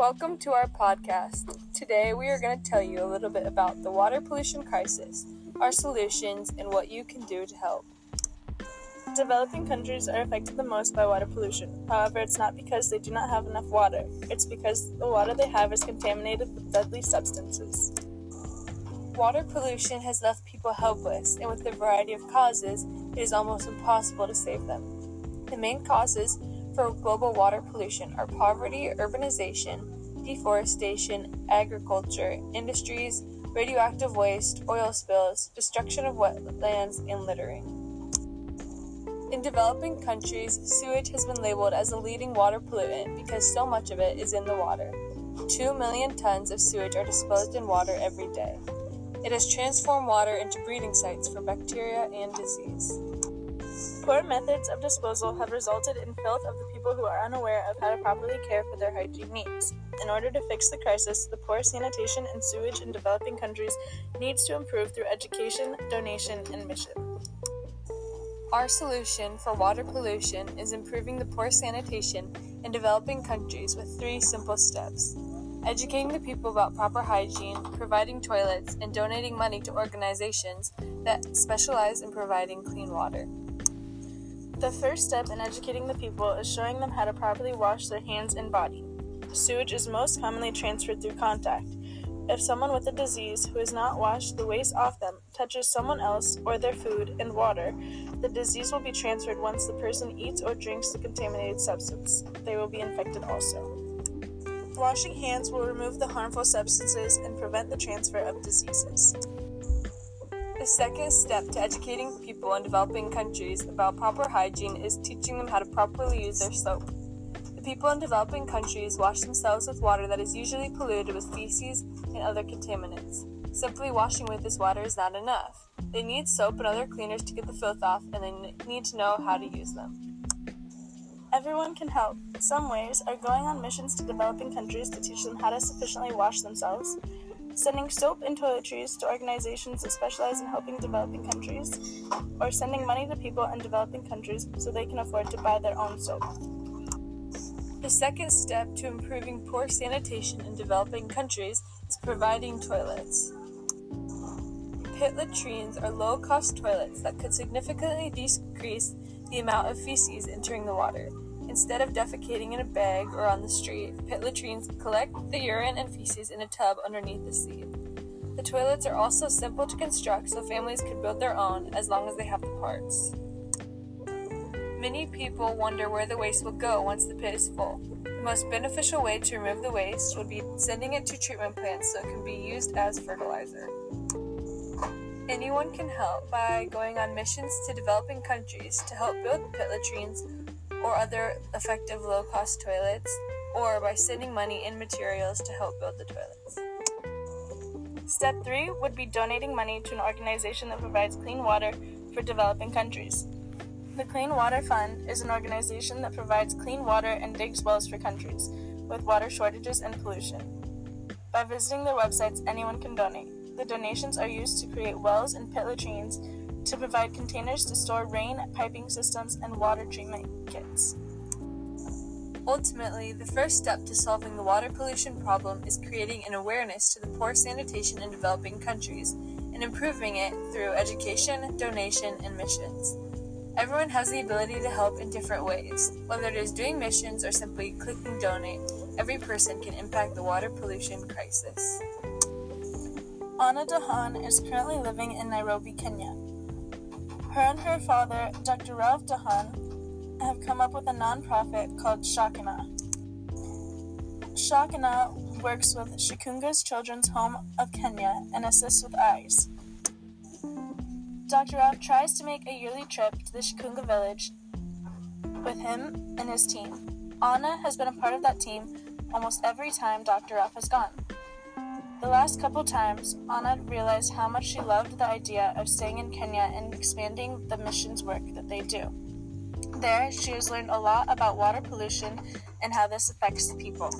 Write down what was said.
Welcome to our podcast. Today we are going to tell you a little bit about the water pollution crisis, our solutions, and what you can do to help. Developing countries are affected the most by water pollution. However, it's not because they do not have enough water, it's because the water they have is contaminated with deadly substances. Water pollution has left people helpless, and with the variety of causes, it is almost impossible to save them. The main causes global water pollution are poverty, urbanization, deforestation, agriculture, industries, radioactive waste, oil spills, destruction of wetlands, and littering. In developing countries, sewage has been labeled as a leading water pollutant because so much of it is in the water. 2 million tons of sewage are disposed in water every day. It has transformed water into breeding sites for bacteria and disease. Poor methods of disposal have resulted in filth of the people who are unaware of how to properly care for their hygiene needs. In order to fix the crisis, the poor sanitation and sewage in developing countries needs to improve through education, donation, and mission. Our solution for water pollution is improving the poor sanitation in developing countries with three simple steps educating the people about proper hygiene, providing toilets, and donating money to organizations that specialize in providing clean water. The first step in educating the people is showing them how to properly wash their hands and body. Sewage is most commonly transferred through contact. If someone with a disease who has not washed the waste off them touches someone else or their food and water, the disease will be transferred once the person eats or drinks the contaminated substance. They will be infected also. Washing hands will remove the harmful substances and prevent the transfer of diseases. The second step to educating people in developing countries about proper hygiene is teaching them how to properly use their soap. The people in developing countries wash themselves with water that is usually polluted with feces and other contaminants. Simply washing with this water is not enough. They need soap and other cleaners to get the filth off, and they need to know how to use them. Everyone can help. Some ways are going on missions to developing countries to teach them how to sufficiently wash themselves, sending soap and toiletries to organizations that specialize in helping developing countries, or sending money to people in developing countries so they can afford to buy their own soap. The second step to improving poor sanitation in developing countries is providing toilets. Pit latrines are low cost toilets that could significantly decrease the amount of feces entering the water. Instead of defecating in a bag or on the street, pit latrines collect the urine and feces in a tub underneath the seat. The toilets are also simple to construct so families could build their own as long as they have the parts. Many people wonder where the waste will go once the pit is full. The most beneficial way to remove the waste would be sending it to treatment plants so it can be used as fertilizer. Anyone can help by going on missions to developing countries to help build pit latrines or other effective low cost toilets, or by sending money and materials to help build the toilets. Step 3 would be donating money to an organization that provides clean water for developing countries. The Clean Water Fund is an organization that provides clean water and digs wells for countries with water shortages and pollution. By visiting their websites, anyone can donate. The donations are used to create wells and pit latrines to provide containers to store rain piping systems and water treatment kits. Ultimately, the first step to solving the water pollution problem is creating an awareness to the poor sanitation in developing countries and improving it through education, donation, and missions. Everyone has the ability to help in different ways. Whether it is doing missions or simply clicking donate, every person can impact the water pollution crisis. Anna Dahan is currently living in Nairobi, Kenya. Her and her father, Dr. Ralph Dahan, have come up with a nonprofit called Shakana. Shakana works with Shikunga's Children's Home of Kenya and assists with eyes. Dr. Ralph tries to make a yearly trip to the Shikunga village with him and his team. Anna has been a part of that team almost every time Dr. Ralph has gone. The last couple times, Anna realized how much she loved the idea of staying in Kenya and expanding the missions work that they do. There, she has learned a lot about water pollution and how this affects people.